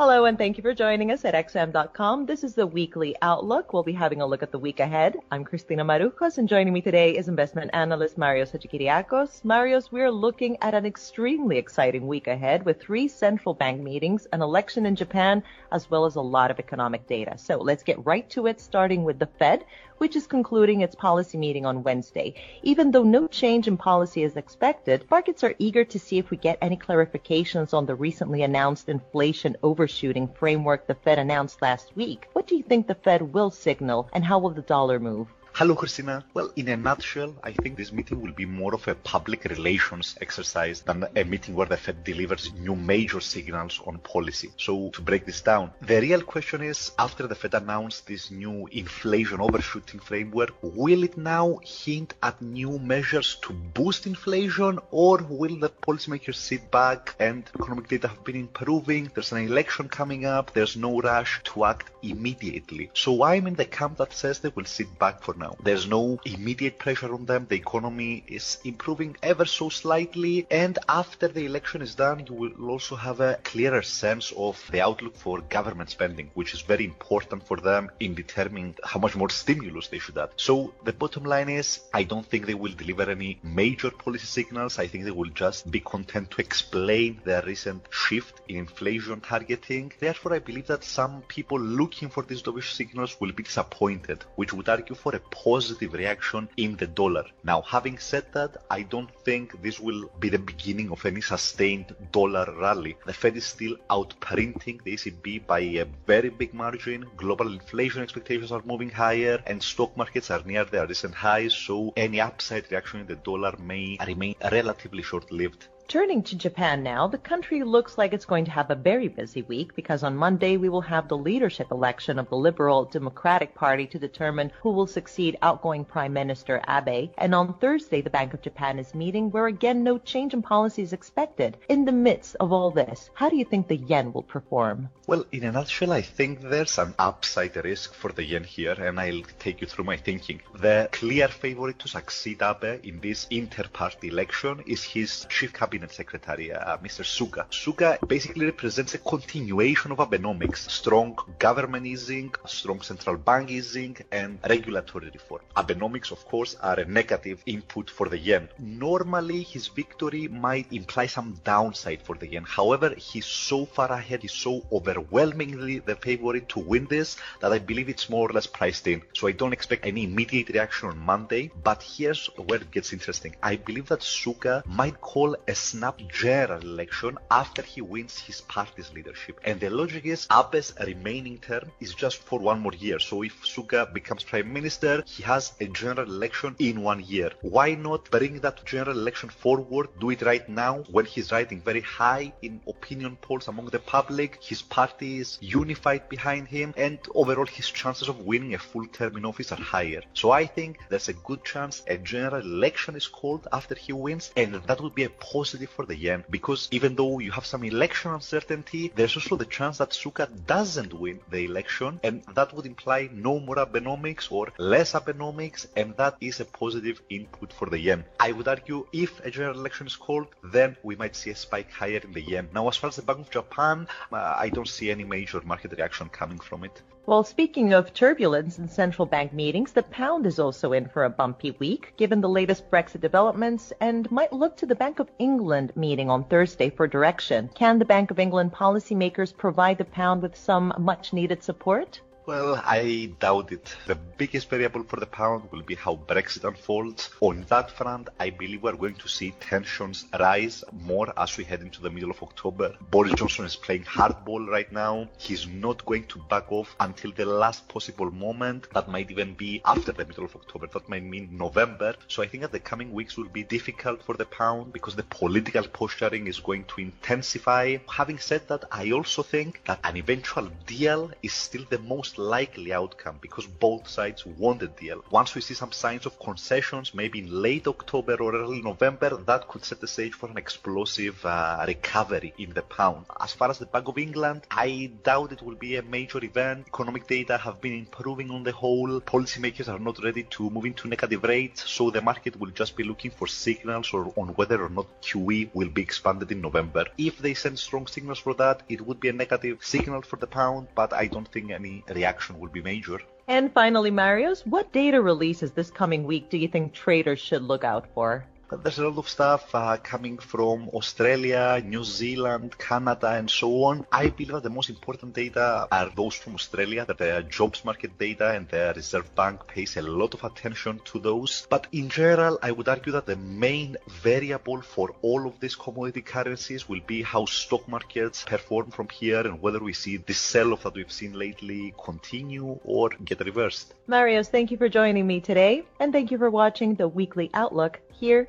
Hello, and thank you for joining us at XM.com. This is the weekly outlook. We'll be having a look at the week ahead. I'm Christina Marujos, and joining me today is investment analyst Marios Hadjikyriacos. Marios, we're looking at an extremely exciting week ahead with three central bank meetings, an election in Japan, as well as a lot of economic data. So let's get right to it, starting with the Fed, which is concluding its policy meeting on Wednesday. Even though no change in policy is expected, markets are eager to see if we get any clarifications on the recently announced inflation overshooting framework the Fed announced last week. What do you think the Fed will signal and how will the dollar move? Hello, Christina. Well, in a nutshell, I think this meeting will be more of a public relations exercise than a meeting where the Fed delivers new major signals on policy. So, to break this down, the real question is after the Fed announced this new inflation overshooting framework, will it now hint at new measures to boost inflation, or will the policymakers sit back and economic data have been improving? There's an election coming up, there's no rush to act immediately. So, I'm in the camp that says they will sit back for now now. There's no immediate pressure on them. The economy is improving ever so slightly. And after the election is done, you will also have a clearer sense of the outlook for government spending, which is very important for them in determining how much more stimulus they should add. So the bottom line is, I don't think they will deliver any major policy signals. I think they will just be content to explain their recent shift in inflation targeting. Therefore, I believe that some people looking for these dovish signals will be disappointed, which would argue for a positive reaction in the dollar. Now, having said that, I don't think this will be the beginning of any sustained dollar rally. The Fed is still outprinting the ECB by a very big margin. Global inflation expectations are moving higher and stock markets are near their recent highs, so any upside reaction in the dollar may remain relatively short lived. Turning to Japan now, the country looks like it's going to have a very busy week because on Monday we will have the leadership election of the Liberal Democratic Party to determine who will succeed outgoing Prime Minister Abe. And on Thursday, the Bank of Japan is meeting where again no change in policy is expected. In the midst of all this, how do you think the yen will perform? Well, in a nutshell, I think there's an upside risk for the yen here, and I'll take you through my thinking. The clear favorite to succeed Abe in this inter-party election is his chief cabinet Cabinet Secretary, uh, Mr. Suga. Suga basically represents a continuation of Abenomics, strong government easing, strong central bank easing, and regulatory reform. Abenomics, of course, are a negative input for the yen. Normally, his victory might imply some downside for the yen. However, he's so far ahead, he's so overwhelmingly the favorite to win this that I believe it's more or less priced in. So I don't expect any immediate reaction on Monday. But here's where it gets interesting. I believe that Suga might call a snap general election after he wins his party's leadership. And the logic is Abe's remaining term is just for one more year. So if Suga becomes prime minister, he has a general election in one year. Why not bring that general election forward? Do it right now when he's riding very high in opinion polls among the public. His party is unified behind him, and overall his chances of winning a full term in office are higher. So I think there's a good chance a general election is called after he wins, and that would be a positive for the yen because even though you have some election uncertainty, there's also the chance that Suga doesn't win the election, and that would imply no more Abenomics or less Abenomics, and that is a positive input for the yen. I would argue if a general election is called, then we might see a spike higher in the yen. Now, as far as the Bank of Japan, uh, I don't see any major market reaction coming from it. Well, speaking of turbulence in central bank meetings, the pound is also in for a bumpy week, given the latest Brexit developments, and might look to the Bank of England meeting on Thursday for direction. Can the Bank of England policymakers provide the pound with some much needed support? Well, I doubt it. The biggest variable for the pound will be how Brexit unfolds. On that front, I believe we're going to see tensions rise more as we head into the middle of October. Boris Johnson is playing hardball right now. He's not going to back off until the last possible moment. That might even be after the middle of October. That might mean November. So I think that the coming weeks will be difficult for the pound because the political posturing is going to intensify. Having said that, I also think that an eventual deal is still the most likely outcome because both sides want a deal. Once we see some signs of concessions, maybe in late October or early November, that could set the stage for an explosive uh, recovery in the pound. As far as the Bank of England, I doubt it will be a major event. Economic data have been improving on the whole. Policymakers are not ready to move into negative rates, so the market will just be looking for signals or on whether or not QE will be expanded in November. If they send strong signals for that, it would be a negative signal for the pound, but I don't think any reaction be major. And finally, Marios, what data releases this coming week do you think traders should look out for? There's a lot of stuff uh, coming from Australia, New Zealand, Canada, and so on. I believe that the most important data are those from Australia, that the jobs market data and the Reserve Bank pays a lot of attention to those. But in general, I would argue that the main variable for all of these commodity currencies will be how stock markets perform from here and whether we see the sell-off that we've seen lately continue or get reversed. Marios, thank you for joining me today, and thank you for watching the Weekly Outlook here